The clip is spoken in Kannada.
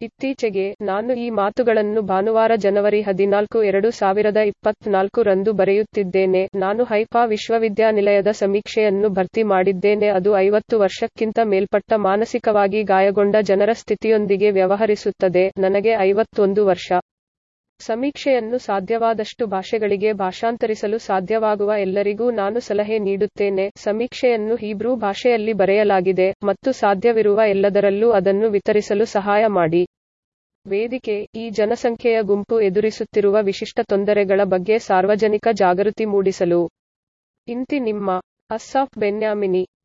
ಇತ್ತೀಚೆಗೆ, ನಾನು ಈ ಮಾತುಗಳನ್ನು ಭಾನುವಾರ ಜನವರಿ 14, 2024 ರಂದು ಬರೆಯುತ್ತಿದ್ದೇನೆ, ನಾನು ಹೈಫಾ ವಿಶ್ವವಿದ್ಯಾನಿಲಯದ ಸಮೀಕ್ಷೆಯನ್ನು ಭರ್ತಿ ಮಾಡಿದ್ದೇನೆ. ಅದು 50 ವರ್ಷಕ್ಕಿಂತ ಮೇಲ್ಪಟ್ಟ ಮಾನಸಿಕವಾಗಿ ಗಾಯಗೊಂಡ ಜನರ ಸ್ಥಿತಿಯೊಂದಿಗೆ ವ್ಯವಹರಿಸುತ್ತದೆ, ನನಗೆ 51 ವರ್ಷ. ಸಮೀಕ್ಷೆಯನ್ನು ಸಾಧ್ಯವಾದಷ್ಟು ಭಾಷೆಗಳಿಗೆ ಭಾಷಾಂತರಿಸಲು ಸಾಧ್ಯವಾಗುವ ಎಲ್ಲರಿಗೂ ನಾನು ಸಲಹೆ ನೀಡುತ್ತೇನೆ, ಸಮೀಕ್ಷೆಯನ್ನು ಹೀಬ್ರೂ ಭಾಷೆಯಲ್ಲಿ ಬರೆಯಲಾಗಿದೆ, ಮತ್ತು ಸಾಧ್ಯವಿರುವ ಎಲ್ಲದರಲ್ಲೂ ಅದನ್ನು ವಿತರಿಸಲು ಸಹಾಯ ಮಾಡಿ. ವೇದಿಕೆ, ಈ ಜನಸಂಖ್ಯೆಯ ಗುಂಪು ಎದುರಿಸುತ್ತಿರುವ ವಿಶಿಷ್ಟ ತೊಂದರೆಗಳ ಬಗ್ಗೆ ಸಾರ್ವಜನಿಕ ಜಾಗೃತಿ ಮೂಡಿಸಲು. ಇಂತಿ ನಿಮ್ಮ. ಅಸ್ಸಾಫ್ ಬೆನ್ಯಾಮಿನಿ